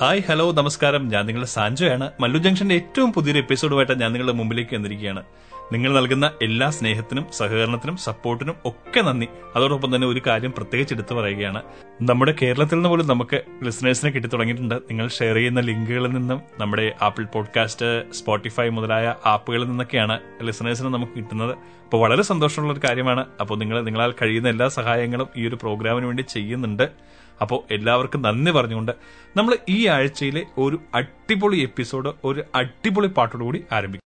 Hi hello നമസ്കാരം. ഞാൻ നിങ്ങളുടെ സാൻജോയാണ് മല്ലു ജംഗ്ഷന്റെ ഏറ്റവും പുതിയൊരു എപ്പിസോഡുമായിട്ട് ഞാൻ നിങ്ങളുടെ മുമ്പിലേക്ക് വന്നിരിക്കുകയാണ്. നിങ്ങൾ നൽകുന്ന എല്ലാ സ്നേഹത്തിനും സഹകരണത്തിനും സപ്പോർട്ടിനും ഒക്കെ നന്ദി. അതോടൊപ്പം തന്നെ ഒരു കാര്യം പ്രത്യേകിച്ച് എടുത്തു പറയുകയാണ്. നമ്മുടെ കേരളത്തിൽ നിന്ന് പോലും നമുക്ക് ലിസണേഴ്സിനെ കിട്ടി തുടങ്ങിയിട്ടുണ്ട്. നിങ്ങൾ ഷെയർ ചെയ്യുന്ന ലിങ്കുകളിൽ നിന്നും നമ്മുടെ ആപ്പിൾ പോഡ്കാസ്റ്റ് സ്പോട്ടിഫൈ മുതലായ ആപ്പുകളിൽ നിന്നൊക്കെയാണ് ലിസണേഴ്സിന് നമുക്ക് കിട്ടുന്നത്. അപ്പോൾ വളരെ സന്തോഷമുള്ള ഒരു കാര്യമാണ്. അപ്പോൾ നിങ്ങൾ നിങ്ങളാൽ കഴിയുന്ന എല്ലാ സഹായങ്ങളും ഈ ഒരു പ്രോഗ്രാമിന് വേണ്ടി ചെയ്യുന്നുണ്ട്. അപ്പോൾ എല്ലാവർക്കും നന്ദി പറഞ്ഞുകൊണ്ട് നമ്മൾ ഈ ആഴ്ചയിലെ ഒരു അടിപൊളി എപ്പിസോഡ് ഒരു അടിപൊളി പാട്ടോടുകൂടി ആരംഭിക്കും.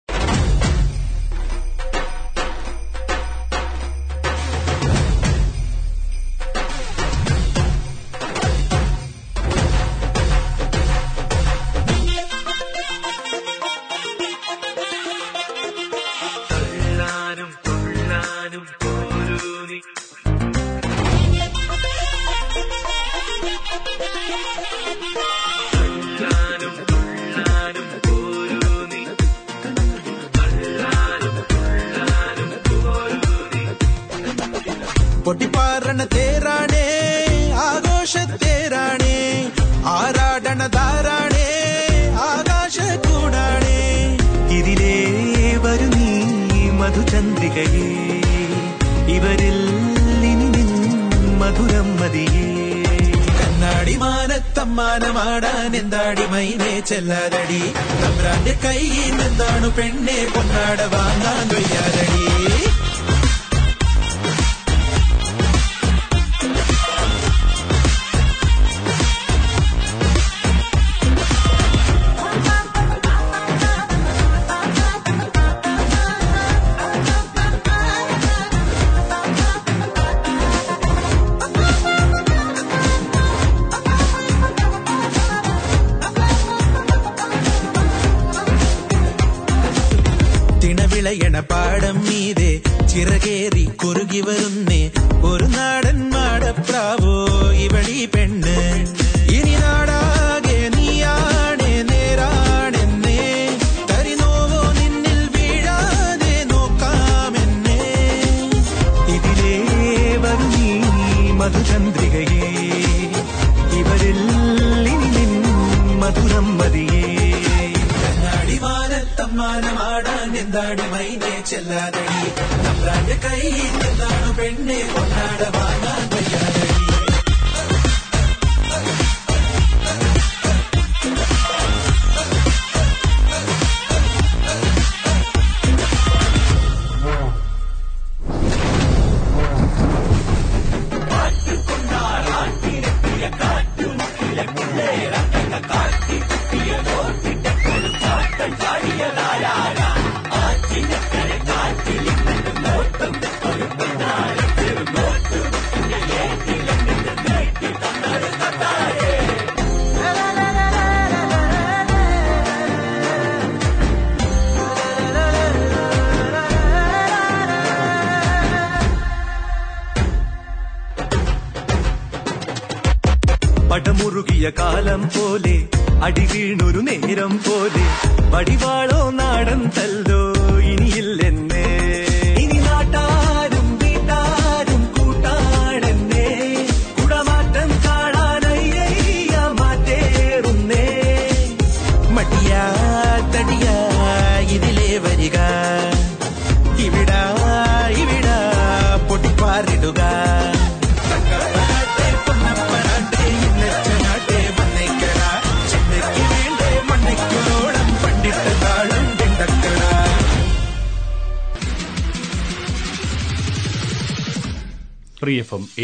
മധുചന്ദ്രികയേ ഇവരിൽ ഇനി നിൻ മധുരം മതിയേ. കണ്ണാടി മാനത്തമ്മാനമാടാൻ എന്താടി മൈനേ ചെല്ലാതടി? തമ്പ്രാന്റെ കയ്യിൽ നിന്നാണു പെണ്ണെ പൊന്നാട വാങ്ങാൻ വയ്യാതടി.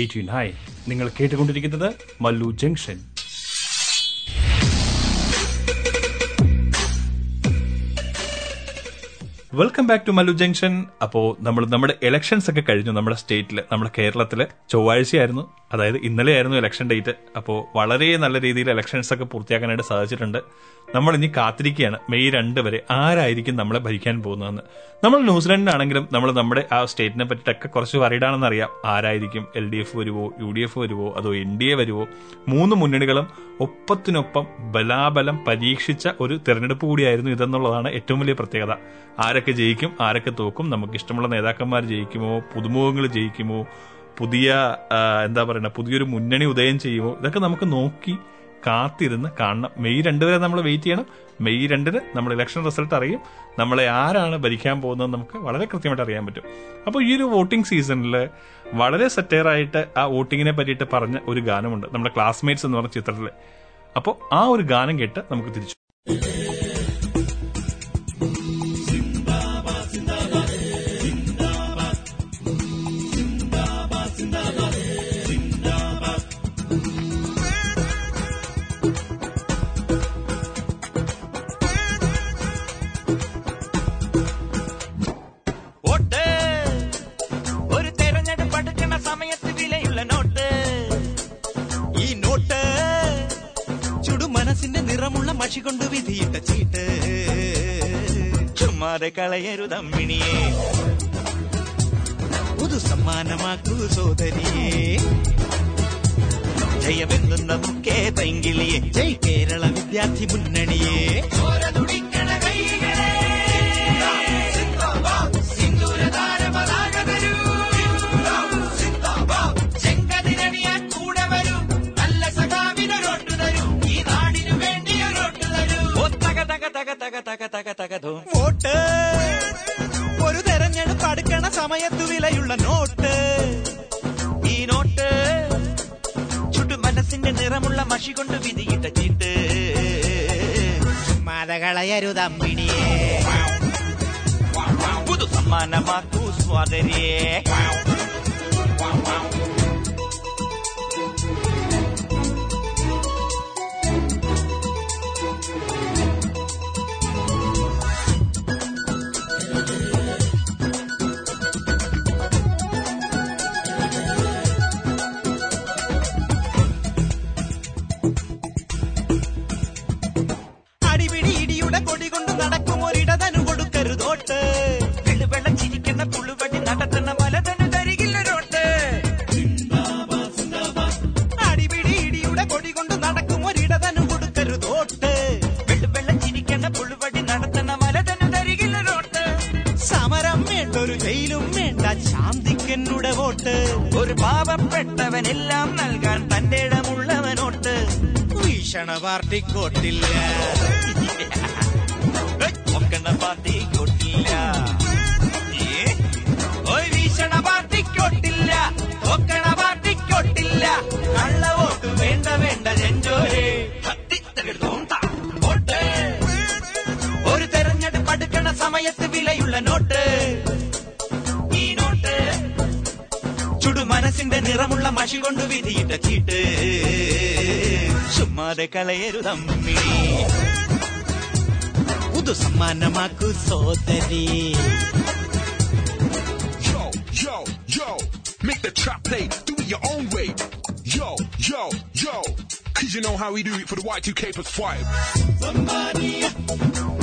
എയ്റ്റീൻ ഹായ് നിങ്ങൾ കേട്ടുകൊണ്ടിരിക്കുന്നത് Mallu junction. Welcome back to Mallu junction. അപ്പോ നമ്മൾ നമ്മുടെ ഇലക്ഷൻസ് ഒക്കെ കഴിഞ്ഞു നമ്മുടെ സ്റ്റേറ്റിൽ നമ്മുടെ കേരളത്തിൽ. ചൊവ്വാഴ്ചയായിരുന്നു അതായത് ഇന്നലെയായിരുന്നു ഇലക്ഷൻ ഡേറ്റ് അപ്പോൾ വളരെ നല്ല രീതിയിൽ ഇലക്ഷൻസ് ഒക്കെ പൂർത്തിയാക്കാനായിട്ട് സാധിച്ചിട്ടുണ്ട്. നമ്മൾ ഇനി കാത്തിരിക്കുകയാണ്. മെയ് രണ്ട് വരെ ആരായിരിക്കും നമ്മളെ ഭരിക്കാൻ പോകുന്നതെന്ന്. നമ്മൾ ന്യൂസിലൻഡിനാണെങ്കിലും നമ്മൾ നമ്മുടെ ആ സ്റ്റേറ്റിനെ പറ്റിയിട്ടൊക്കെ കുറച്ച് വറീഡാണെന്ന് അറിയാം. ആരായിരിക്കും എൽ ഡി എഫ് വരുവോ യു ഡി എഫ് വരുവോ അതോ എൻ ഡി എ വരുവോ? മൂന്ന് മുന്നണികളും ഒപ്പത്തിനൊപ്പം ബലാബലം പരീക്ഷിച്ച ഒരു തെരഞ്ഞെടുപ്പ് കൂടിയായിരുന്നു ഇതെന്നുള്ളതാണ് ഏറ്റവും വലിയ പ്രത്യേകത. ആരൊക്കെ ജയിക്കും ആരൊക്കെ തോക്കും? നമുക്ക് ഇഷ്ടമുള്ള നേതാക്കന്മാർ ജയിക്കുമോ? പുതുമുഖങ്ങൾ ജയിക്കുമോ? പുതിയ എന്താ പറയുക പുതിയൊരു മുന്നണി ഉദയം ചെയ്യുമോ? ഇതൊക്കെ നമുക്ക് നോക്കി കാത്തിരുന്ന് കാണണം. മെയ് രണ്ട് വരെ നമ്മൾ വെയിറ്റ് ചെയ്യണം. മെയ് രണ്ടിന് നമ്മൾ ഇലക്ഷൻ റിസൾട്ട് അറിയും. നമ്മളെ ആരാണ് ഭരിക്കാൻ പോകുന്നത് നമുക്ക് വളരെ കൃത്യമായിട്ട് അറിയാൻ പറ്റും. അപ്പോൾ ഈ ഒരു വോട്ടിംഗ് സീസണിൽ വളരെ സെറ്റയറായിട്ട് ആ വോട്ടിങ്ങിനെ പറ്റിയിട്ട് പറഞ്ഞ ഒരു ഗാനമുണ്ട്. നമ്മുടെ ക്ലാസ്മേറ്റ്സ് എന്ന് പറഞ്ഞ ചിത്രത്തിൽ അപ്പോൾ ആ ഒരു ഗാനം കേട്ട് നമുക്ക് തിരിച്ചു. മഷി കൊണ്ട് വിധിയിട്ട ചീട്ട്. ചുമ്മാതെ കളയരുതമ്മിണിയെ പുതു സമ്മാനമാക്കൂ സോദരിയെ. ജയമെന്തുന്ന മുക്കേ പൈങ്കിളിയെ ജയ് കേരള വിദ്യാർത്ഥി മുന്നണിയെ. സമയത്ത് വിലയുള്ള നോട്ട്. ഈ നോട്ട് ചുട്ടു മനസ്സിന്റെ നിറമുള്ള മഷി കൊണ്ട് വിധിയിട്ട ചീട്ട്. മതകളയരുതമ്പിണിയെ പുതു സമ്മാനമാക്കൂ സ്വാതരിയെ Yo, yo, yo, make the trap play, do it your own way. Yo, yo, yo, cause you know how we do it for the Y2K plus 5. Somebody.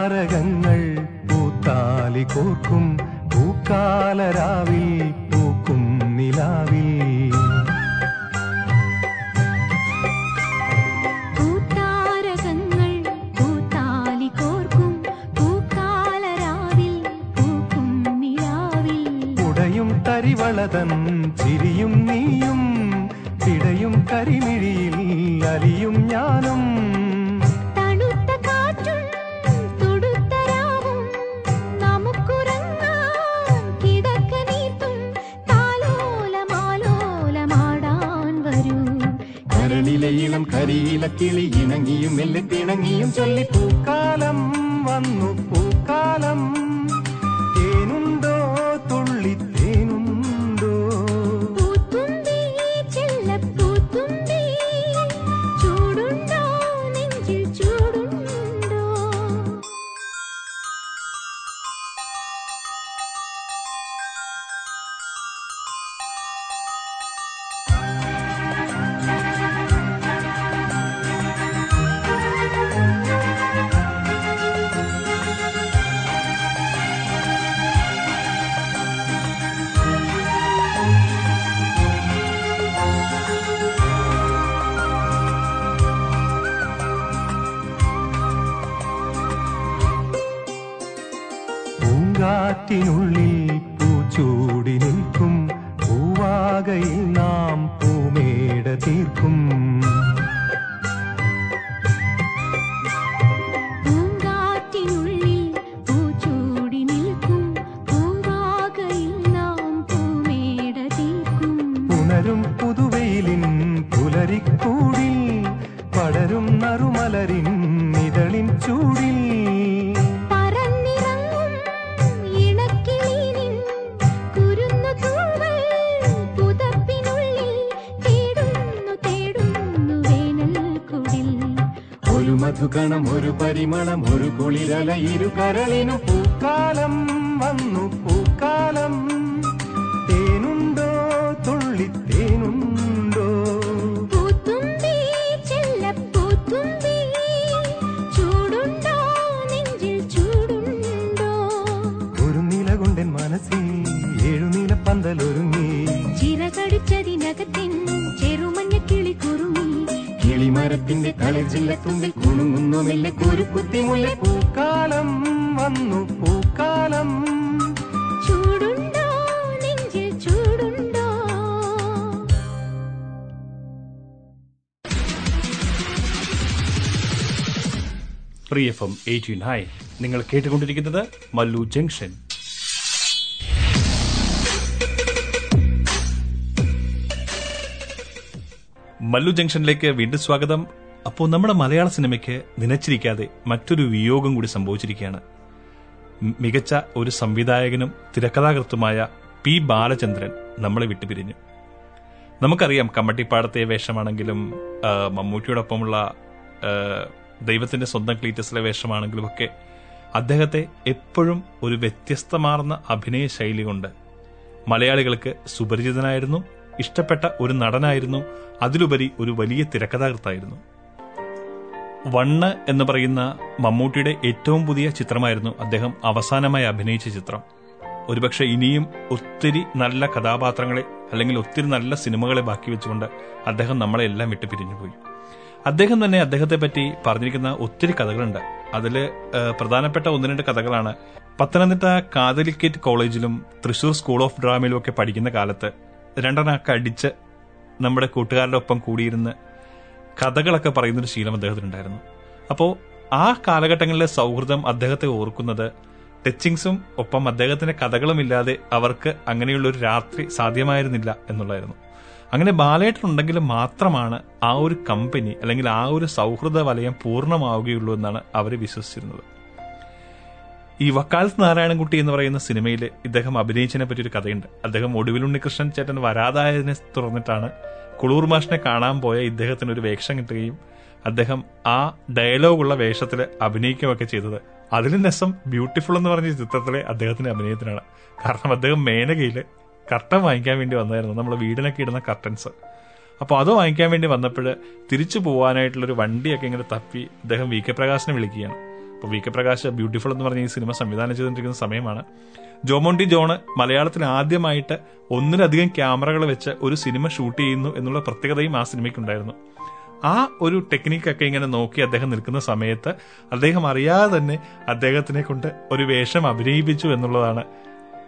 താരകങ്ങൾ പൂത്താലി കോർക്കും പൂക്കാലരാവിൽ പൂക്കും നിലാവിൽ. തരിവളതൻ ചിരിയും നീയും തിടയും കരിമിഴിയിൽ അലിയും ഞാനും. ചിലക്കിളി ഇണങ്ങിയും മെല്ലെ തിണങ്ങിയും ചൊല്ലി പൂക്കാലം വന്നു പൂ പടരും പുതുവെയിലിൻ പുലരിക്കൂടിൽ പടരും നറുമലരിൻ നിതളിൻ ചൂടിൽ. മധുകണം ഒരു പരിമളം ഒരു കുളിരല ഇരു കരളിനും പൂക്കാലം. F M eighty nine. നിങ്ങൾ കേട്ടുകൊണ്ടിരിക്കുന്നത് മല്ലു ജംഗ്ഷൻ. മല്ലു ജംഗ്ഷനിലേക്ക് വീണ്ടും സ്വാഗതം. അപ്പോൾ നമ്മുടെ മലയാള സിനിമയ്ക്ക് നനച്ചിരിക്കാതെ മറ്റൊരു വിയോഗം കൂടി സംഭവിച്ചിരിക്കുകയാണ്. മികച്ച ഒരു സംവിധായകനും തിരക്കഥാകൃത്തുമായ പി ബാലചന്ദ്രൻ നമ്മളെ വിട്ടുപിരിഞ്ഞു. നമുക്കറിയാം കമ്മട്ടിപ്പാടത്തെ വേഷമാണെങ്കിലും മമ്മൂട്ടിയോടൊപ്പമുള്ള ദൈവത്തിന്റെ സ്വന്തം ക്ലീറ്റസിലെ വേഷമാണെങ്കിലും ഒക്കെ അദ്ദേഹത്തെ എപ്പോഴും ഒരു വ്യത്യസ്തമാർന്ന അഭിനയ ശൈലി കൊണ്ട് മലയാളികൾക്ക് സുപരിചിതനായിരുന്നു ഇഷ്ടപ്പെട്ട ഒരു നടനായിരുന്നു അതിലുപരി ഒരു വലിയ തിരക്കഥാകൃത്തായിരുന്നു. വണ്ണ് എന്ന് പറയുന്ന മമ്മൂട്ടിയുടെ ഏറ്റവും പുതിയ ചിത്രമായിരുന്നു അദ്ദേഹം അവസാനമായി അഭിനയിച്ച ചിത്രം. ഒരുപക്ഷെ ഇനിയും ഒത്തിരി നല്ല കഥാപാത്രങ്ങളെ അല്ലെങ്കിൽ ഒത്തിരി നല്ല സിനിമകളെ ബാക്കി വെച്ചുകൊണ്ട് അദ്ദേഹം നമ്മളെ എല്ലാം വിട്ട് പിരിഞ്ഞുപോയി അദ്ദേഹം തന്നെ അദ്ദേഹത്തെ പറ്റി പറഞ്ഞിരിക്കുന്ന ഒത്തിരി കഥകളുണ്ട്. അതിൽ പ്രധാനപ്പെട്ട ഒന്ന് രണ്ട് കഥകളാണ്. പത്തനംതിട്ട കാതലിക്കേറ്റ് കോളേജിലും തൃശൂർ സ്കൂൾ ഓഫ് ഡ്രാമയിലും ഒക്കെ പഠിക്കുന്ന കാലത്ത് രണ്ടെണ്ണമൊക്കെ അടിച്ച് നമ്മുടെ കൂട്ടുകാരുടെ ഒപ്പം കൂടിയിരുന്ന് കഥകളൊക്കെ പറയുന്നൊരു ശീലം അദ്ദേഹത്തിനുണ്ടായിരുന്നു. അപ്പോൾ ആ കാലഘട്ടങ്ങളിലെ സൗഹൃദം അദ്ദേഹത്തെ ഓർക്കുന്നത് ടച്ചിങ്സും ഒപ്പം അദ്ദേഹത്തിന്റെ കഥകളും ഇല്ലാതെ അവർക്ക് അങ്ങനെയുള്ള ഒരു രാത്രി സാധ്യമായിരുന്നില്ല എന്നുള്ളതായിരുന്നു. അങ്ങനെ ബാലേട്ടൻ ഉണ്ടെങ്കിൽ മാത്രമാണ് ആ ഒരു കമ്പനി അല്ലെങ്കിൽ ആ ഒരു സൗഹൃദ വലയം പൂർണമാവുകയുള്ളൂ എന്നാണ് അവർ വിശ്വസിച്ചിരുന്നത്. ഈ വക്കാലത്ത് നാരായണൻകുട്ടി എന്ന് പറയുന്ന സിനിമയിൽ ഇദ്ദേഹം അഭിനയിച്ചതിനെ പറ്റി ഒരു കഥയുണ്ട്. അദ്ദേഹം ഒടുവിൽ ഉണ്ണികൃഷ്ണൻ ചേട്ടൻ വരാതായതിനെ തുറന്നിട്ടാണ് കുളൂർ മാഷിനെ കാണാൻ പോയ ഇദ്ദേഹത്തിന് ഒരു വേഷം കിട്ടുകയും അദ്ദേഹം ആ ഡയലോഗുള്ള വേഷത്തിൽ അഭിനയിക്കുകയൊക്കെ ചെയ്തത്. അതിലും രസം ബ്യൂട്ടിഫുൾ എന്ന് പറഞ്ഞ ചിത്രത്തിലെ അദ്ദേഹത്തിന്റെ അഭിനയത്തിനാണ്. കാരണം അദ്ദേഹം മേനകയിൽ കർട്ടൻ വാങ്ങിക്കാൻ വേണ്ടി വന്നായിരുന്നു. നമ്മുടെ വീടിനൊക്കെ ഇടുന്ന കർട്ടൻസ്. അപ്പോൾ അത് വാങ്ങിക്കാൻ വേണ്ടി വന്നപ്പോൾ തിരിച്ചു പോകാനായിട്ടുള്ളൊരു വണ്ടിയൊക്കെ ഇങ്ങനെ തപ്പി അദ്ദേഹം വി കെ പ്രകാശിനെ വിളിക്കുകയാണ്. അപ്പോൾ വി കെ പ്രകാശ് ബ്യൂട്ടിഫുൾ എന്ന് പറഞ്ഞ ഈ സിനിമ സംവിധാനം ചെയ്തുകൊണ്ടിരിക്കുന്ന സമയമാണ്. ജോമോണ്ടി ജോണ് മലയാളത്തിൽ ആദ്യമായിട്ട് ഒന്നിലധികം ക്യാമറകൾ വെച്ച് ഒരു സിനിമ ഷൂട്ട് ചെയ്യുന്നു എന്നുള്ള പ്രത്യേകതയും ആ സിനിമയ്ക്കുണ്ടായിരുന്നു. ആ ഒരു ടെക്നിക്കൊക്കെ ഇങ്ങനെ നോക്കി അദ്ദേഹം നിൽക്കുന്ന സമയത്ത് അദ്ദേഹം അറിയാതെ തന്നെ അദ്ദേഹത്തിനെ കൊണ്ട് ഒരു വേഷം അഭിനയിപ്പിച്ചു എന്നുള്ളതാണ്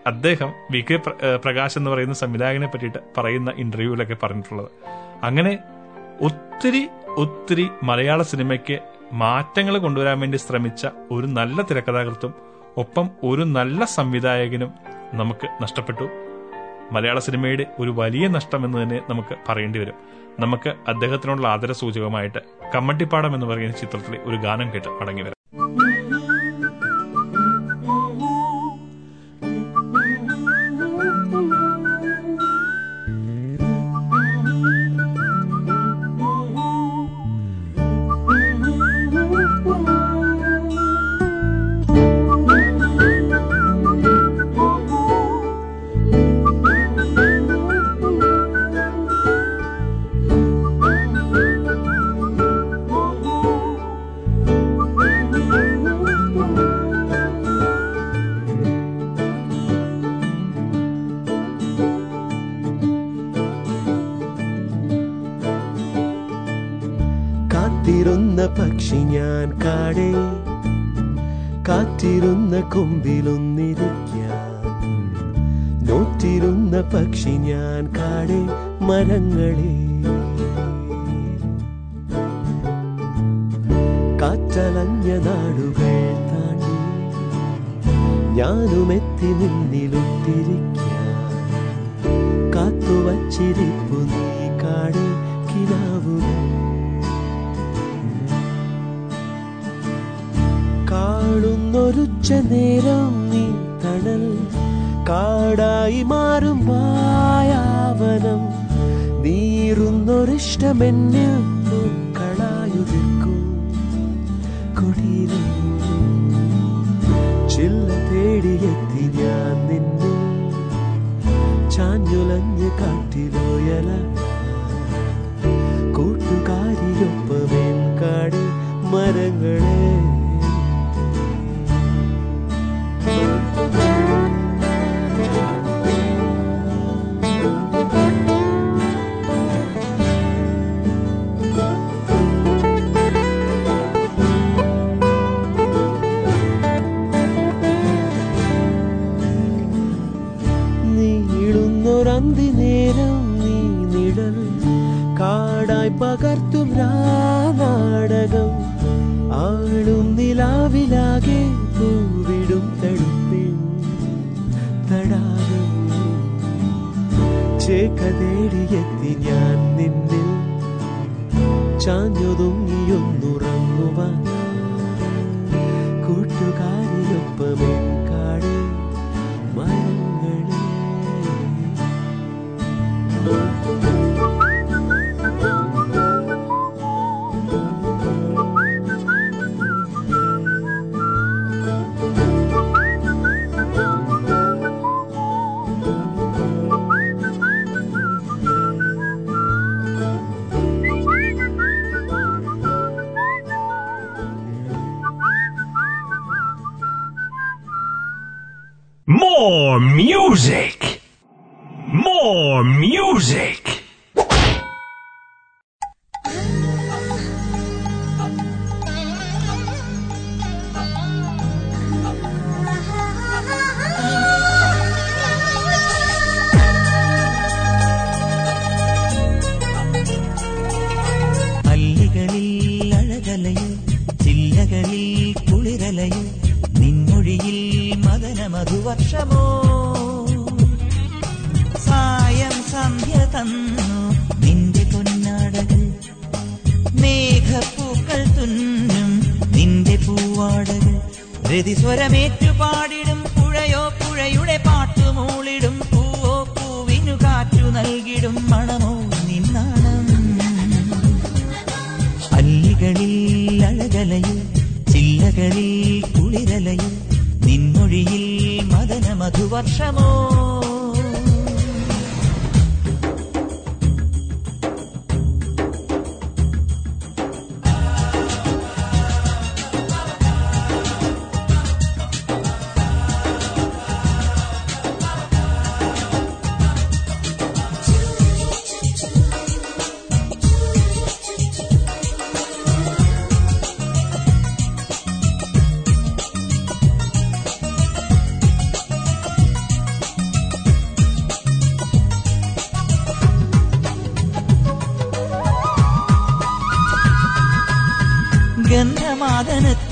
അദ്ദേഹം വി കെ പ്രകാശ് എന്ന് പറയുന്ന സംവിധായകനെ പറ്റിയിട്ട് പറയുന്ന ഇന്റർവ്യൂവിലൊക്കെ പറഞ്ഞിട്ടുള്ളത്. അങ്ങനെ ഒത്തിരി ഒത്തിരി മലയാള സിനിമയ്ക്ക് മാറ്റങ്ങൾ കൊണ്ടുവരാൻ വേണ്ടി ശ്രമിച്ച ഒരു നല്ല തിരക്കഥാകൃത്തും ഒപ്പം ഒരു നല്ല സംവിധായകനും നമുക്ക് നഷ്ടപ്പെട്ടു. മലയാള സിനിമയുടെ ഒരു വലിയ നഷ്ടം എന്ന് തന്നെ നമുക്ക് പറയേണ്ടി വരും. നമുക്ക് അദ്ദേഹത്തിനോടുള്ള ആദര സൂചകമായിട്ട് കമ്മട്ടിപ്പാടം എന്ന് പറയുന്ന ചിത്രത്തിലെ ഒരു ഗാനം കേട്ട് മടങ്ങി വരാം. ചില്ല തേടിയെത്തി ഞാൻ നിന്നിൽ ചാഞ്ഞുലഞ്ഞ് കാട്ടിലോയല കൂട്ടുകാരിയൊപ്പമേൻ കാട് മരങ്ങളെ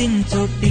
ചുവട്ടിൻ ചോട്ടി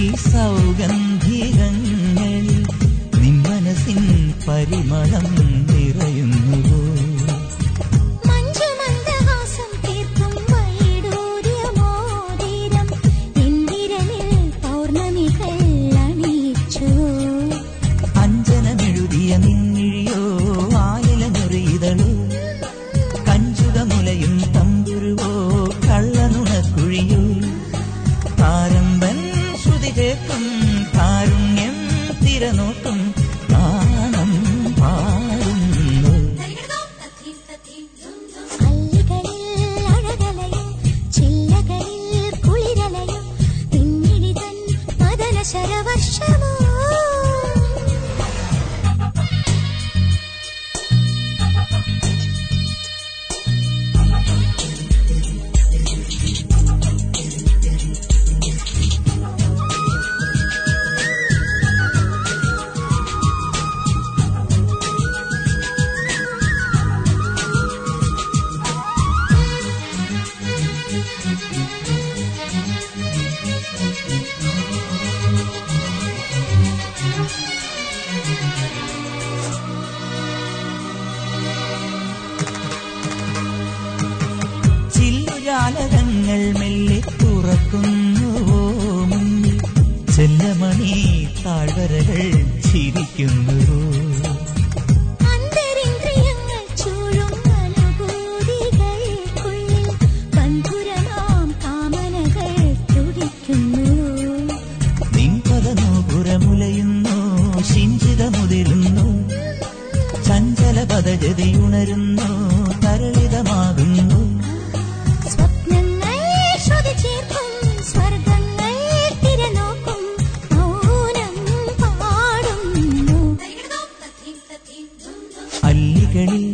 ചിരികളിൽ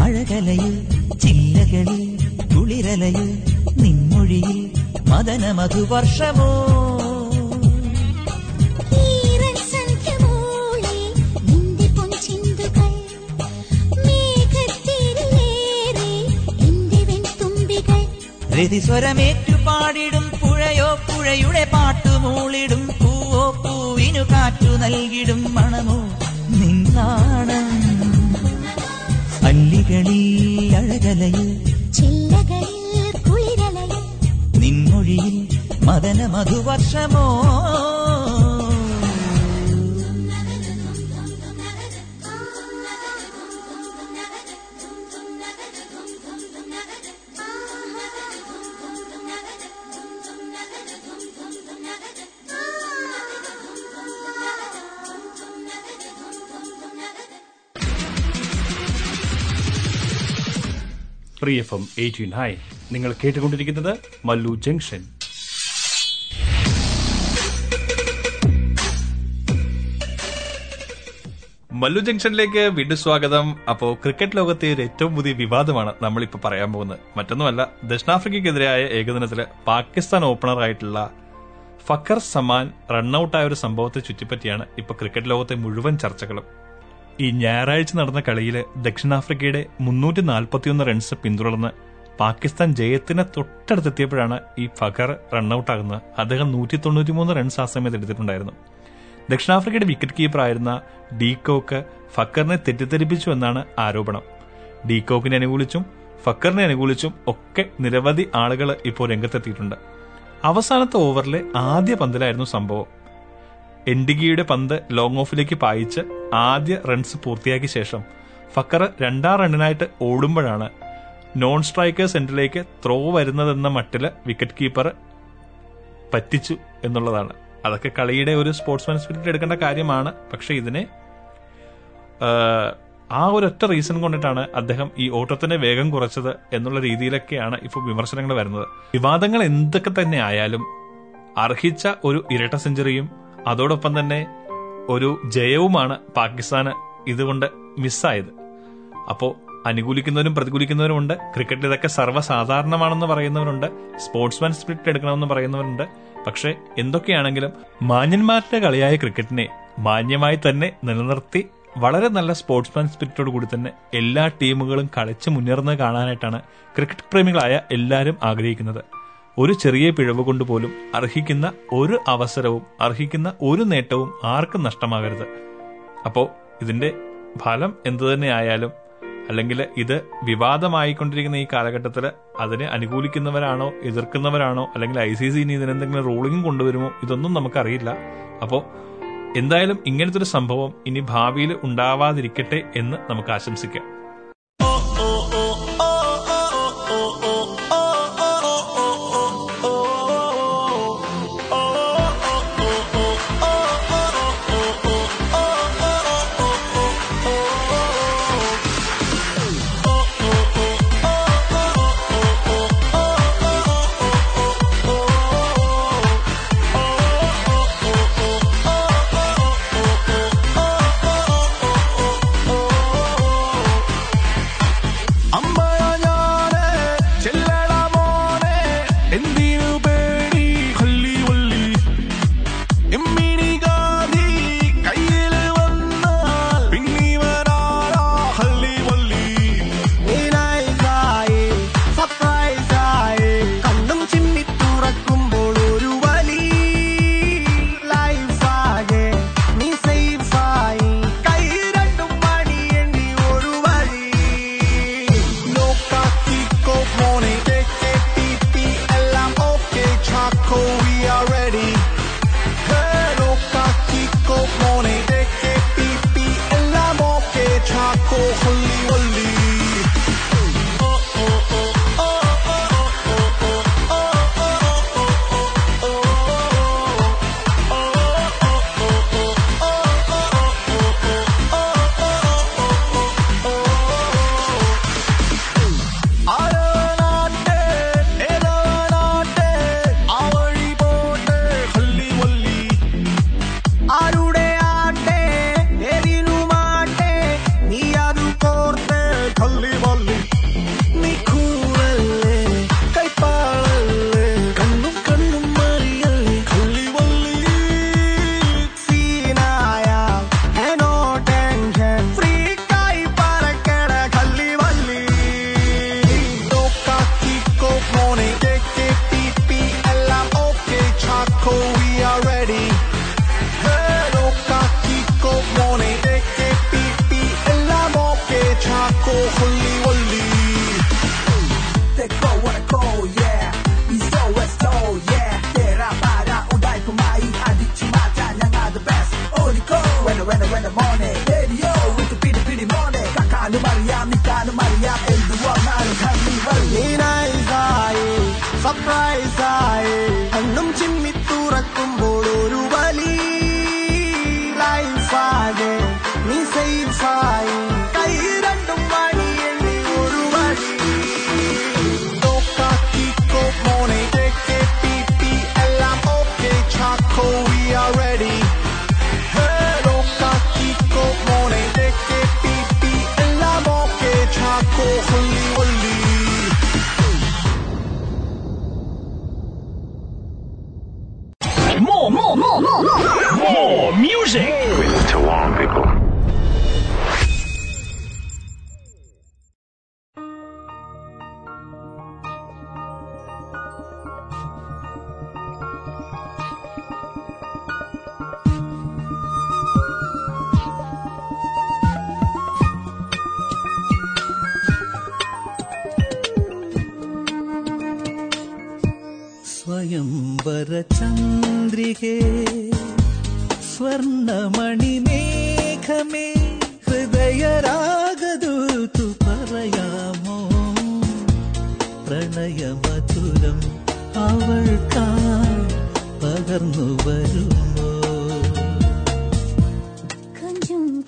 അഴകലയിൽ ചില്ലകളിൽ കുളിരലയിൽ നിന്മൊഴിയിൽ മദനമധു വർഷമോ? രതിസ്വരമേറ്റു പാടിടും പുഴയോ പുഴയുടെ പാട്ടുമൂളിടും പൂവോ പൂവിനു കാറ്റു നൽകിടും മണമോ നിന്നാണ്? അല്ലികളിൽ അഴകലയിൽ ചില്ലകളിൽ കുളിരലയിൽ നിൻമൊഴിയിൽ മദന മധുവർഷമോ free F M eighteen hi. നിങ്ങൾ കേട്ടുകൊണ്ടിരിക്കുന്നത് മല്ലു ജംഗ്ഷൻ. മല്ലു ജംഗ്ഷനിലേക്ക് വീണ്ടും സ്വാഗതം. അപ്പോ ക്രിക്കറ്റ് ലോകത്തെ ഒരു ഏറ്റവും പുതിയ വിവാദമാണ് നമ്മളിപ്പോ പറയാൻ പോകുന്നത്. മറ്റൊന്നുമല്ല ദക്ഷിണാഫ്രിക്കയ്ക്കെതിരായ ഏകദിനത്തിൽ പാകിസ്ഥാൻ ഓപ്പണറായിട്ടുള്ള ഫക്കർ സമാൻ റണ്ണൌട്ടായ ഒരു സംഭവത്തെ ചുറ്റിപ്പറ്റിയാണ് ഇപ്പൊ ക്രിക്കറ്റ് ലോകത്തെ മുഴുവൻ ചർച്ചകളും. ഈ ഞായറാഴ്ച നടന്ന കളിയിൽ ദക്ഷിണാഫ്രിക്കയുടെ മുന്നൂറ്റി നാൽപ്പത്തിയൊന്ന് റൺസ് പിന്തുടർന്ന് പാകിസ്ഥാൻ ജയത്തിന് തൊട്ടടുത്തെത്തിയപ്പോഴാണ് ഈ ഫഖർ റണ്ണൌട്ട് ആകുന്നത് അദ്ദേഹം നൂറ്റി തൊണ്ണൂറ്റിമൂന്ന് റൺസ് ആ സമയത്ത് എടുത്തിട്ടുണ്ടായിരുന്നു. ദക്ഷിണാഫ്രിക്കയുടെ വിക്കറ്റ് കീപ്പറായിരുന്ന ഡീകോക്ക് ഫക്കറിനെ തെറ്റിദ്ധരിപ്പിച്ചു എന്നാണ് ആരോപണം. ഡീകോക്കിനെ അനുകൂലിച്ചും ഫക്കറിനെ അനുകൂലിച്ചും ഒക്കെ നിരവധി ആളുകൾ ഇപ്പോൾ രംഗത്തെത്തിയിട്ടുണ്ട്. അവസാനത്തെ ഓവറിലെ ആദ്യ പന്തലായിരുന്നു സംഭവം. എൻഡിഗിയുടെ പന്ത് ലോങ് ഓഫിലേക്ക് പായിച്ച് ആദ്യ റൺസ് പൂർത്തിയാക്കിയ ശേഷം ഫക്കർ രണ്ടാം റണ്ണിനായിട്ട് ഓടുമ്പോഴാണ് നോൺ സ്ട്രൈക്കർ എൻഡിലേക്ക് ത്രോ വരുന്നതെന്ന മട്ടിൽ വിക്കറ്റ് കീപ്പർ പറ്റിച്ചു എന്നുള്ളതാണ്. അതൊക്കെ കളിയുടെ ഒരു സ്പോർട്സ്മാൻ സ്പിരിറ്റ് എടുക്കേണ്ട കാര്യമാണ്. പക്ഷെ ഇതിനെ ആ ഒരൊറ്റ റീസൺ കൊണ്ടിട്ടാണ് അദ്ദേഹം ഈ ഓട്ടത്തിന്റെ വേഗം കുറച്ചത് എന്നുള്ള രീതിയിലൊക്കെയാണ് ഇപ്പോൾ വിമർശനങ്ങൾ വരുന്നത്. വിവാദങ്ങൾ എന്തൊക്കെ തന്നെ ആയാലും അർഹിച്ച ഒരു ഇരട്ട സെഞ്ചുറിയും അതോടൊപ്പം തന്നെ ഒരു ജയവുമാണ് പാകിസ്ഥാന് ഇതുകൊണ്ട് മിസ്സായത്. അപ്പോൾ അനുകൂലിക്കുന്നവരും പ്രതികൂലിക്കുന്നവരും ഉണ്ട്. ക്രിക്കറ്റിൽ ഇതൊക്കെ സർവസാധാരണമാണെന്ന് പറയുന്നവരുണ്ട്. സ്പോർട്സ്മാൻ സ്പിരിറ്റ് എടുക്കണമെന്ന് പറയുന്നവരുണ്ട്. പക്ഷേ എന്തൊക്കെയാണെങ്കിലും മാന്യന്മാരുടെ കളിയായ ക്രിക്കറ്റിനെ മാന്യമായി തന്നെ നിലനിർത്തി വളരെ നല്ല സ്പോർട്സ്മാൻ സ്പിരിറ്റോട് കൂടി തന്നെ എല്ലാ ടീമുകളും കളിച്ച് മുന്നേറുന്നത് കാണാനായിട്ടാണ് ക്രിക്കറ്റ് പ്രേമികളായ എല്ലാവരും ആഗ്രഹിക്കുന്നത്. ഒരു ചെറിയ പിഴവ് കൊണ്ട് പോലും അർഹിക്കുന്ന ഒരു അവസരവും അർഹിക്കുന്ന ഒരു നേട്ടവും ആർക്കും നഷ്ടമാകരുത്. അപ്പോ ഇതിന്റെ ഫലം എന്തു തന്നെ ആയാലും അല്ലെങ്കിൽ ഇത് വിവാദമായിക്കൊണ്ടിരിക്കുന്ന ഈ കാലഘട്ടത്തിൽ അതിനെ അനുകൂലിക്കുന്നവരാണോ എതിർക്കുന്നവരാണോ അല്ലെങ്കിൽ ഐ സി സി ഇനി ഇതിനെന്തെങ്കിലും റൂളിംഗ് കൊണ്ടുവരുമോ ഇതൊന്നും നമുക്കറിയില്ല. അപ്പോ എന്തായാലും ഇങ്ങനത്തെ ഒരു സംഭവം ഇനി ഭാവിയിൽ ഉണ്ടാവാതിരിക്കട്ടെ എന്ന് നമുക്ക് ആശംസിക്കാം. hopefully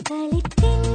കളിത്തിൻ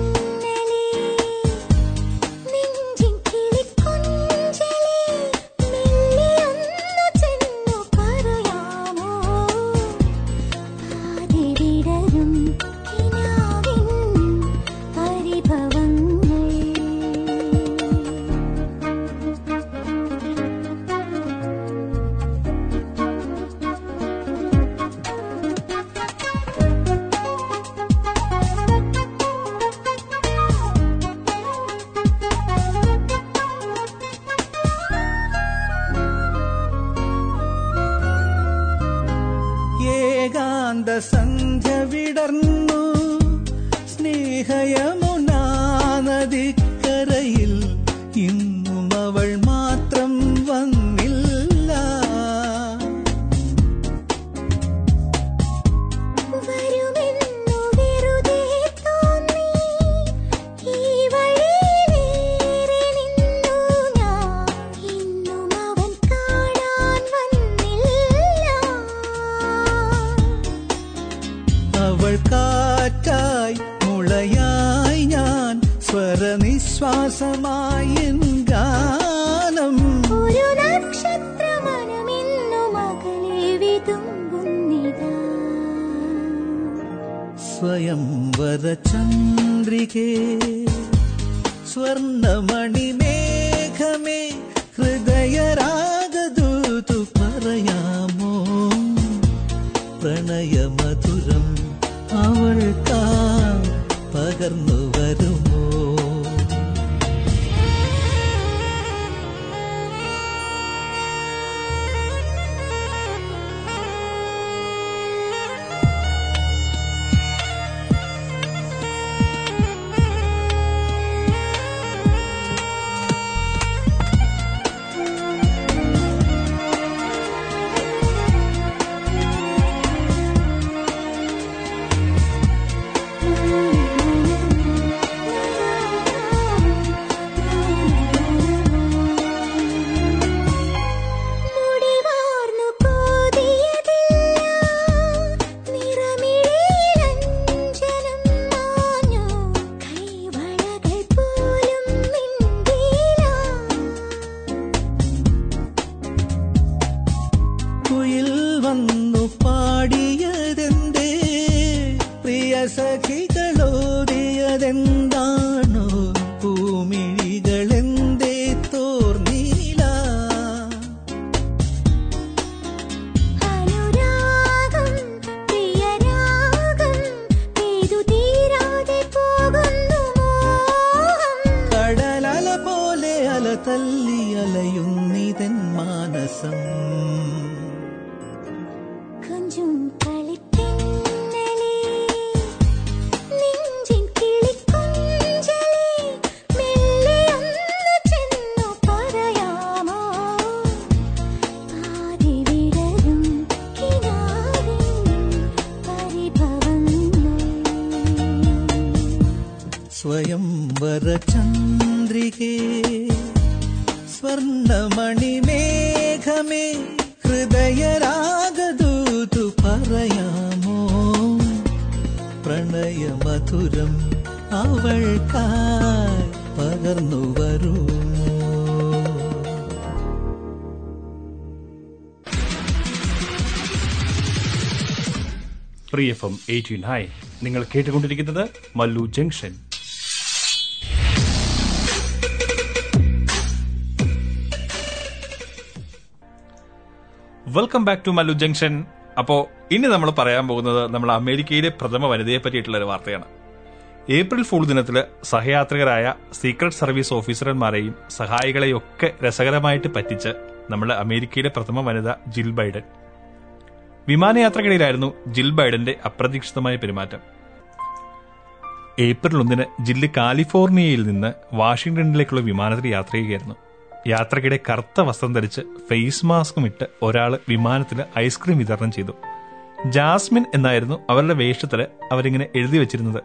ചന്ദ്രികേ മണിമേഘമേ ഹൃദയരാഗദൂതു പറയാമോ? പ്രണയമധുരം അവൾക്കായി പകർന്നു വരൂ പ്രിയ എഫ് എം എയ്റ്റീൻ ഹൈ നിങ്ങൾ കേട്ടുകൊണ്ടിരിക്കുന്നത് Mallu junction. Welcome back to Mallu junction അപ്പോ ഇനി നമ്മൾ പറയാൻ പോകുന്നത് നമ്മൾ അമേരിക്കയിലെ പ്രഥമ വനിതയെ പറ്റിയിട്ടുള്ള ഒരു വാർത്തയാണ്. ഏപ്രിൽ ഫൂൾ ദിനത്തിൽ സഹയാത്രികരായ സീക്രട്ട് സർവീസ് ഓഫീസർമാരെയും സഹായികളെയും ഒക്കെ രസകരമായിട്ട് പറ്റിച്ച് നമ്മുടെ അമേരിക്കയിലെ പ്രഥമ വനിത ജിൽ ബൈഡൻ. വിമാനയാത്രക്കിടയിലായിരുന്നു ജിൽ ബൈഡന്റെ അപ്രതീക്ഷിതമായ പെരുമാറ്റം. ഏപ്രിൽ ഒന്നിന് ജില്ല കാലിഫോർണിയയിൽ നിന്ന് വാഷിംഗ്ടണിലേക്കുള്ള വിമാനത്തിൽ യാത്ര ചെയ്യുകയായിരുന്നു. യാത്രക്കിടെ കറുത്ത വസ്ത്രം ധരിച്ച് ഫേസ് മാസ്കും ഇട്ട് ഒരാൾ വിമാനത്തിൽ ഐസ്ക്രീം വിതരണം ചെയ്തു. ജാസ്മിൻ എന്നായിരുന്നു അവരുടെ വേഷത്തിൽ അവരിങ്ങനെ എഴുതി വെച്ചിരുന്നത്.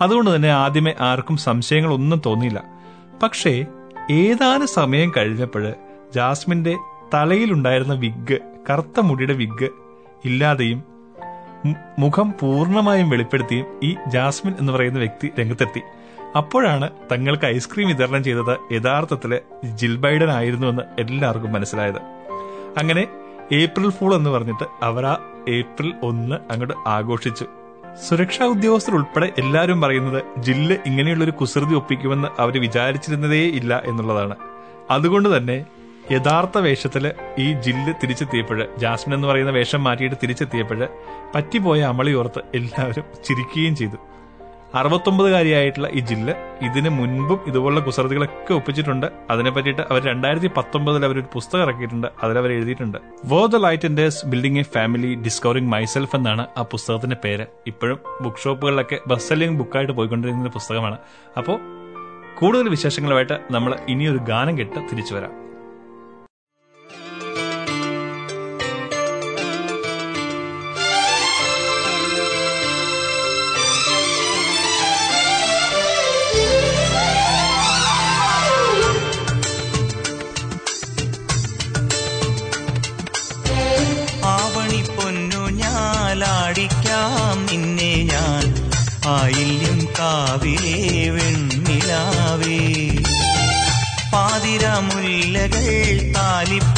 അതുകൊണ്ട് തന്നെ ആദ്യമേ ആർക്കും സംശയങ്ങളൊന്നും തോന്നിയില്ല. പക്ഷേ ഏതാനും സമയം കഴിഞ്ഞപ്പോൾ ജാസ്മിന്റെ തലയിലുണ്ടായിരുന്ന വിഗ് കറുത്ത മുടിയുടെ വിഗ് ഇല്ലാതെയും മുഖം പൂർണമായും വെളിപ്പെടുത്തിയും ഈ ജാസ്മിൻ എന്ന് പറയുന്ന വ്യക്തി രംഗത്തെത്തി. അപ്പോഴാണ് തങ്ങൾക്ക് ഐസ്ക്രീം വിതരണം ചെയ്തത് യഥാർത്ഥത്തിൽ ജിൽ ബൈഡൻ ആയിരുന്നുവെന്ന് എല്ലാവർക്കും മനസ്സിലായത്. അങ്ങനെ ഏപ്രിൽ ഫൂൾ എന്ന് പറഞ്ഞിട്ട് അവർ ആ ഏപ്രിൽ ഒന്ന് അങ്ങോട്ട് ആഘോഷിച്ചു. സുരക്ഷാ ഉദ്യോഗസ്ഥർ ഉൾപ്പെടെ എല്ലാവരും പറയുന്നത് ജില്ല് ഇങ്ങനെയുള്ളൊരു കുസൃതി ഒപ്പിക്കുമെന്ന് അവർ വിചാരിച്ചിരുന്നതേ ഇല്ല എന്നുള്ളതാണ്. അതുകൊണ്ട് തന്നെ യഥാർത്ഥ വേഷത്തിൽ ഈ ജില്ല് തിരിച്ചെത്തിയപ്പോഴ് ജാസ്മിൻ എന്ന് പറയുന്ന വേഷം മാറ്റിയിട്ട് തിരിച്ചെത്തിയപ്പോഴ് പറ്റിപ്പോയ അമളിയോർത്ത് എല്ലാവരും ചിരിക്കുകയും ചെയ്തു. അറുപത്തൊമ്പതുകാരിയായിട്ടുള്ള ഈ ജില്ല ഇതിന് മുൻപും ഇതുപോലുള്ള കുസൃതികളൊക്കെ ഒപ്പിച്ചിട്ടുണ്ട്. അതിനെ പറ്റിയിട്ട് അവർ രണ്ടായിരത്തി പത്തൊമ്പതിൽ ഒരു പുസ്തകം ഇറക്കിയിട്ടുണ്ട്. അതിൽ അവർ എഴുതിയിട്ടുണ്ട്. Where the light enters building a family discovering myself എന്നാണ് ആ പുസ്തകത്തിന്റെ പേര്. ഇപ്പോഴും ബുക്ക് ഷോപ്പുകളിലൊക്കെ ബസ് സെല്ലിംഗ് ബുക്കായിട്ട് പോയിക്കൊണ്ടിരിക്കുന്ന പുസ്തകമാണ്. അപ്പോൾ കൂടുതൽ വിശേഷങ്ങളുമായിട്ട് നമ്മൾ ഇനിയൊരു ഗാനം കേട്ട് തിരിച്ചു വരാം. പാതിരമുല്ലകൾ താലിപ്പൂ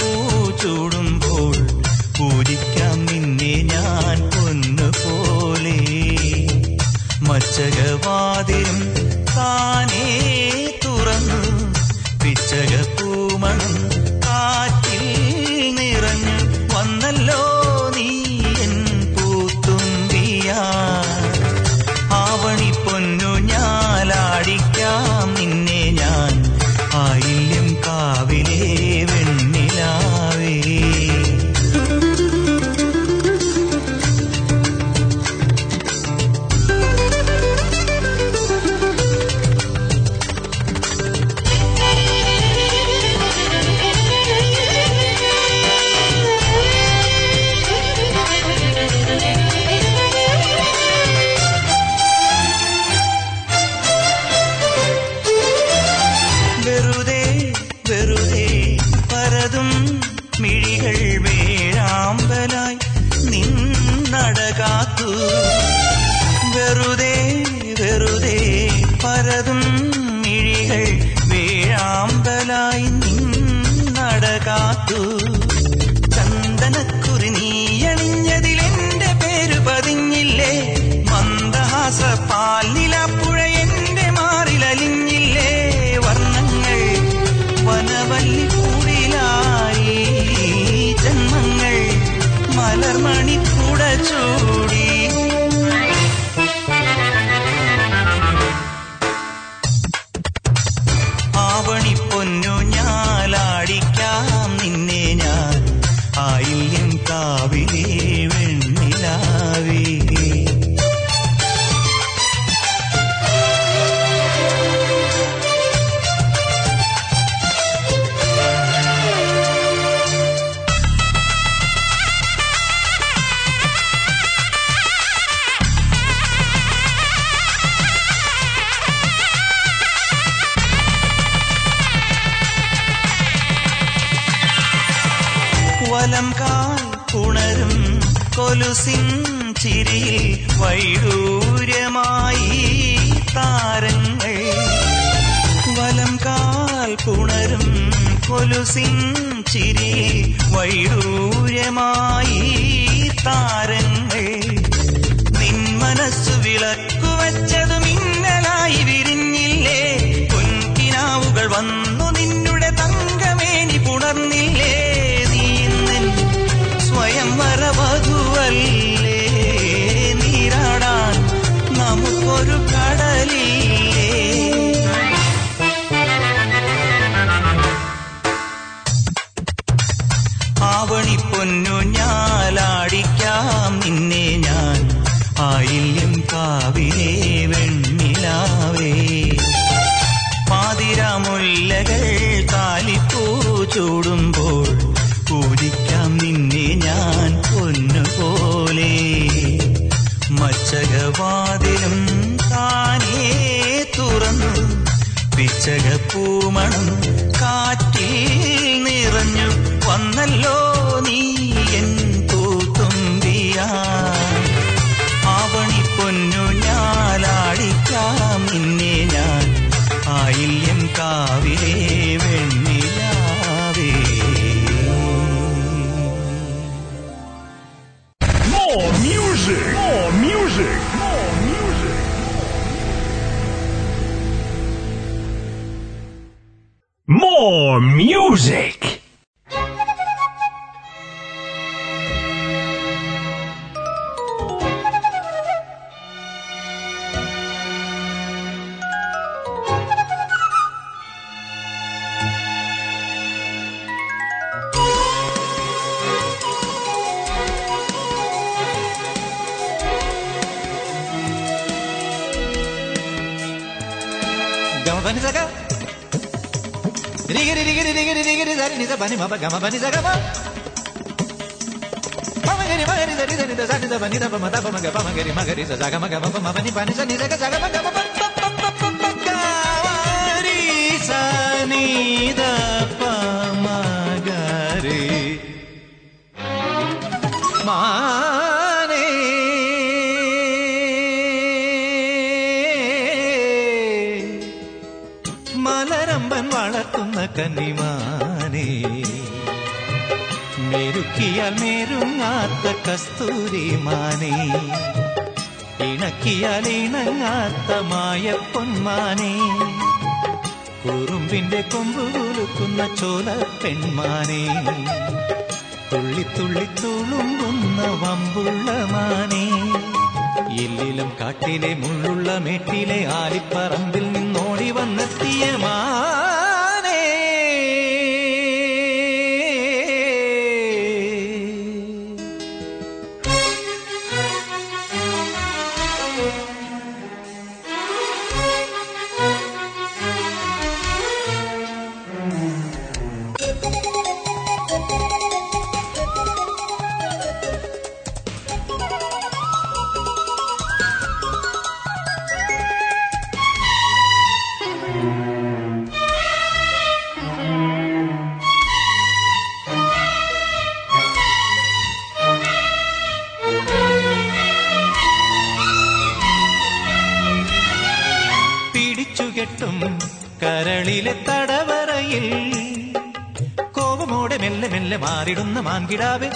ni sa ga. Ri gi ri gi ri gi ri gi ri sa ni sa ba ni ma ba ga ma ba ni sa ga ma. Ma ma ga ri ma ga ri sa ri sa ni sa ni sa ba ni sa ba ma ta ba ma ga ba ma ga ri ma ga ri sa sa ga ma ga ba ba. Ma കന്നിമാനേ മെരുക്കിയാൽ മേരുങ്ങാത്ത കസ്തൂരി മാനേ ഇണക്കിയാൽ ഇണങ്ങാത്ത മായ പൊന്മാനേ കുറുമ്പിന്റെ കൊമ്പ് കുലുക്കുന്ന ചോല പെൺമാനേ. തുള്ളി തുളുമ്പുന്ന വമ്പുള്ള മാനേ. എല്ലിലും കാട്ടിലെ മുള്ളുള്ള മേട്ടിലെ ആലിപ്പറമ്പിൽ നിന്നോടി വന്നെത്തിയ മാനേ കോപമോടെ മെല്ലെ മെല്ലെ മാറിടുന്ന മാൻകിടാവ്.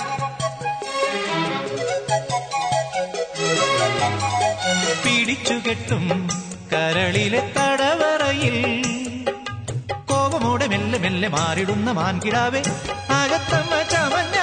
പിടിച്ചുകെട്ടും കരളിലെ തടവറയിൽ. കോപമോടെ മെല്ലെ മെല്ലെ മാറിടുന്ന മാൻകിടാവ്. അകത്തമ്മ ചമഞ്ഞാലും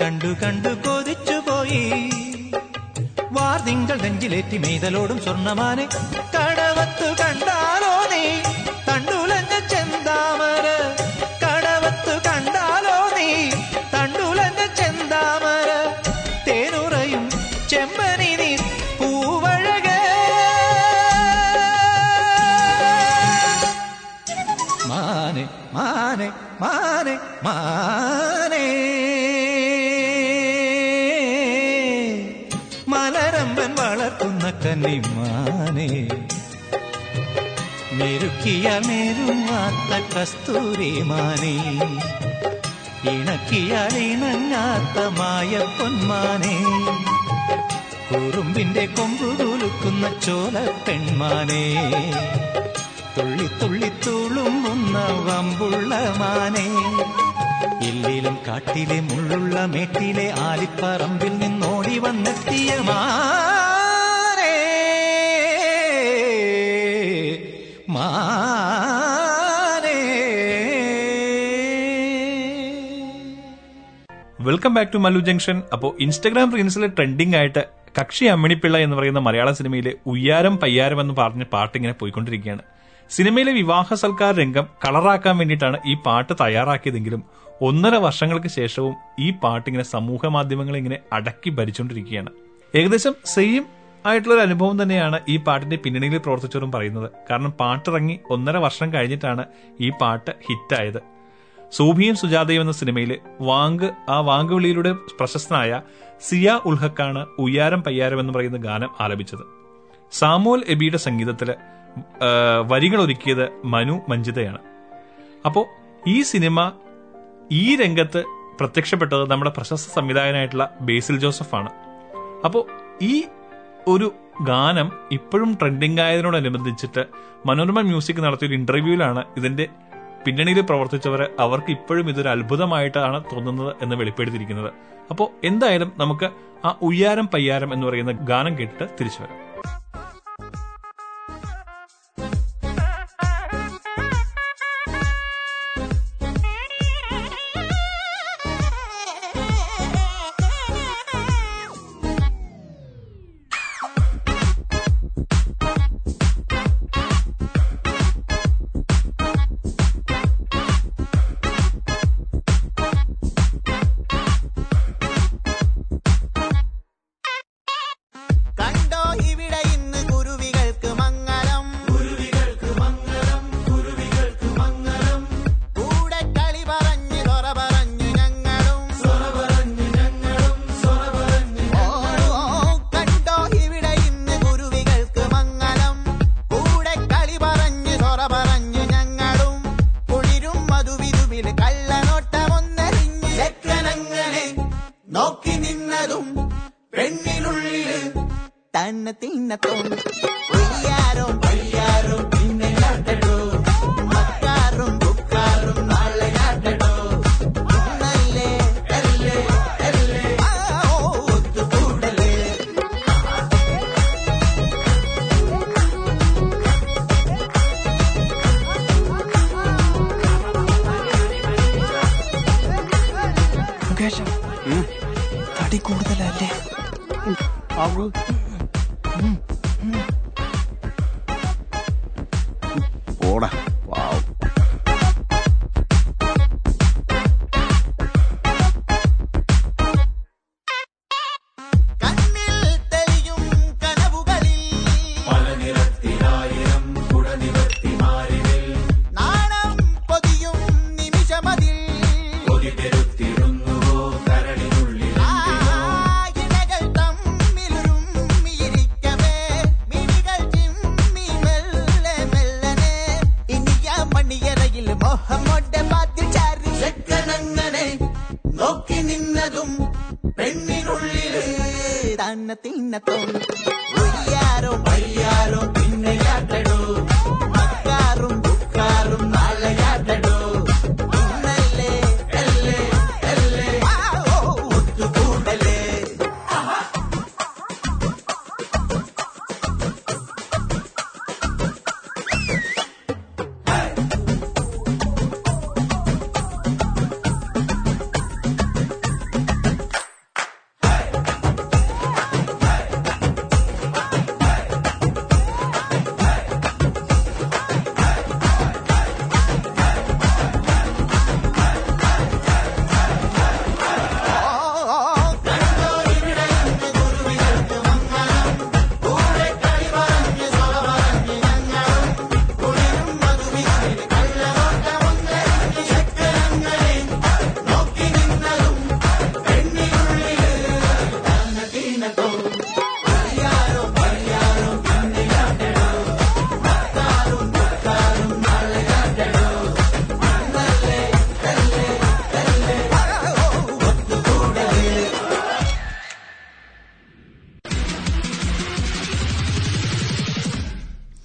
കണ്ടു കണ്ടു കൊതിച്ചു പോയി. വാർതിങ്കൾ നെഞ്ചിലേറ്റി മെയ്തലോടും സ്വർണമാനെ മെരുക്കിയാൽ മേരുങ്ങാത്ത കസ്തൂരി മാനെ ഇണക്കിയാൽ ഇണങ്ങാത്ത മായ പൊന്മാനെ കുറുമ്പിന്റെ കൊമ്പു കുലുക്കുന്ന ചോല പെൺമാനെ തുള്ളി തുള്ളി തുളുമ്പുന്ന വമ്പുള്ള മാനെ എല്ലിലും കാട്ടിലെ മുള്ളുള്ള മേട്ടിലെ ആലിപ്പറമ്പിൽ നിന്നോടി വന്നെത്തിയ മാനേ welcome back to Mallu junction അപ്പോൾ ഇൻസ്റ്റാഗ്രാം റീൽസിൽ ട്രെൻഡിംഗ് ആയിട്ട് കക്ഷി അമ്മിണിപ്പിള്ള എന്ന് പറയുന്ന മലയാള സിനിമയിലെ ഉയ്യാരം പയ്യാരം എന്ന് പറഞ്ഞ പാട്ട് ഇങ്ങനെ പോയിക്കൊണ്ടിരിക്കുകയാണ്. സിനിമയിലെ വിവാഹ സൽക്കാർ രംഗം കളറാക്കാൻ വേണ്ടിയിട്ടാണ് ഈ പാട്ട് തയ്യാറാക്കിയതെങ്കിലും ഒന്നര വർഷങ്ങൾക്ക് ശേഷവും ഈ പാട്ട് ഇങ്ങനെ സമൂഹ മാധ്യമങ്ങളെ ഇങ്ങനെ അടക്കി ഭരിച്ചുകൊണ്ടിരിക്കുകയാണ് ഏകദേശം സെയിം ആയിട്ടുള്ള ഒരു അനുഭവം തന്നെയാണ് ഈ പാട്ടിന്റെ പിന്നണിയിൽ പ്രവർത്തിച്ചവരും പറയുന്നത്. കാരണം പാട്ടിറങ്ങി ഒന്നര വർഷം കഴിഞ്ഞിട്ടാണ് ഈ പാട്ട് ഹിറ്റായത്. സൂഭിയും സുജാതയും എന്ന സിനിമയിൽ വാങ്ക് ആ വാങ്കുവിളിയിലൂടെ പ്രശസ്തനായ സിയ ഉൽഹക്കാണ് ഉയ്യാരം പയ്യാരം എന്ന് പറയുന്ന ഗാനം ആലപിച്ചത്. സാമോൽ എബിയുടെ സംഗീതത്തിൽ വരികൾ ഒരുക്കിയത് മനു മഞ്ജിതയാണ്. അപ്പോൾ ഈ സിനിമ ഈ രംഗത്ത് പ്രത്യക്ഷപ്പെട്ടത് നമ്മുടെ പ്രശസ്ത സംവിധായകനായിട്ടുള്ള ബേസിൽ ജോസഫാണ്. അപ്പോൾ ഈ ഒരു ഗാനം ഇപ്പോഴും ട്രെൻഡിംഗ് ആയതിനോടനുബന്ധിച്ചിട്ട് മനോരമ മ്യൂസിക് നടത്തിയ ഒരു ഇന്റർവ്യൂവിലാണ് ഇതിന്റെ പിന്നണിയിൽ പ്രവർത്തിച്ചവർ അവർക്ക് ഇപ്പോഴും ഇതൊരു അത്ഭുതമായിട്ടാണ് തോന്നുന്നത് എന്ന് വെളിപ്പെടുത്തിയിരിക്കുന്നത്. അപ്പോൾ എന്തായാലും നമുക്ക് ആ ഉയ്യാരം പയ്യാരം എന്ന് പറയുന്ന ഗാനം കേട്ടിട്ട് തിരിച്ചു വരാം. കൂടുതലല്ലേ ഓടാ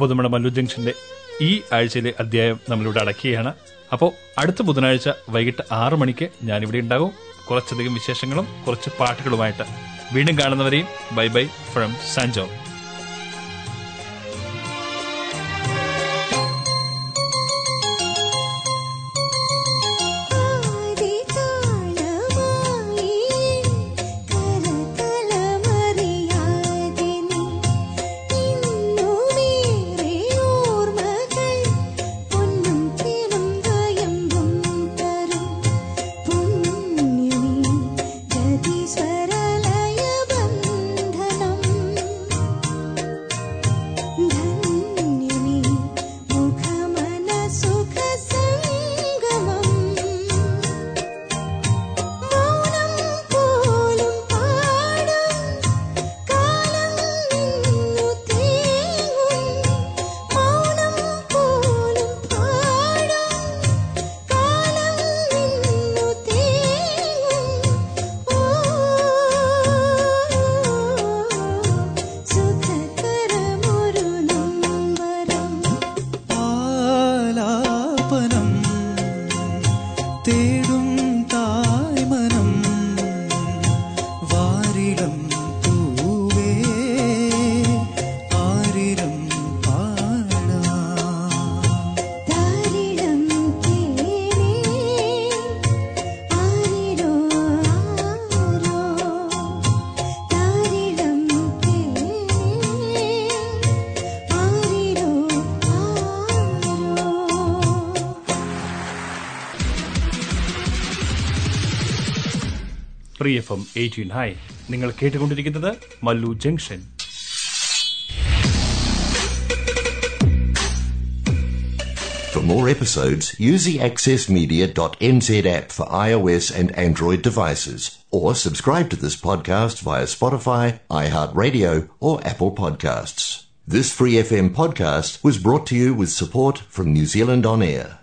അപ്പോൾ നമ്മുടെ മല്ലു ജംഗ്ഷന്റെ ഈ ആഴ്ചയിലെ അധ്യായം നമ്മളിവിടെ അടക്കുകയാണ്. അപ്പോൾ അടുത്ത ബുധനാഴ്ച വൈകിട്ട് ആറു മണിക്ക് ഞാനിവിടെ ഉണ്ടാകും. കുറച്ചധികം വിശേഷങ്ങളും കുറച്ച് പാട്ടുകളുമായിട്ട് വീണ്ടും കാണുന്നവരെയും bye bye from Sanjo. Free F M eighteen hi നിങ്ങൾ കേട്ടുകൊണ്ടിരിക്കുന്നത് Mallu junction For more episodes, use the accessmedia.nz app for iOS and Android devices. Or subscribe to this podcast via Spotify, iHeartRadio, or Apple Podcasts. This Free FM podcast was brought to you with support from New Zealand On Air.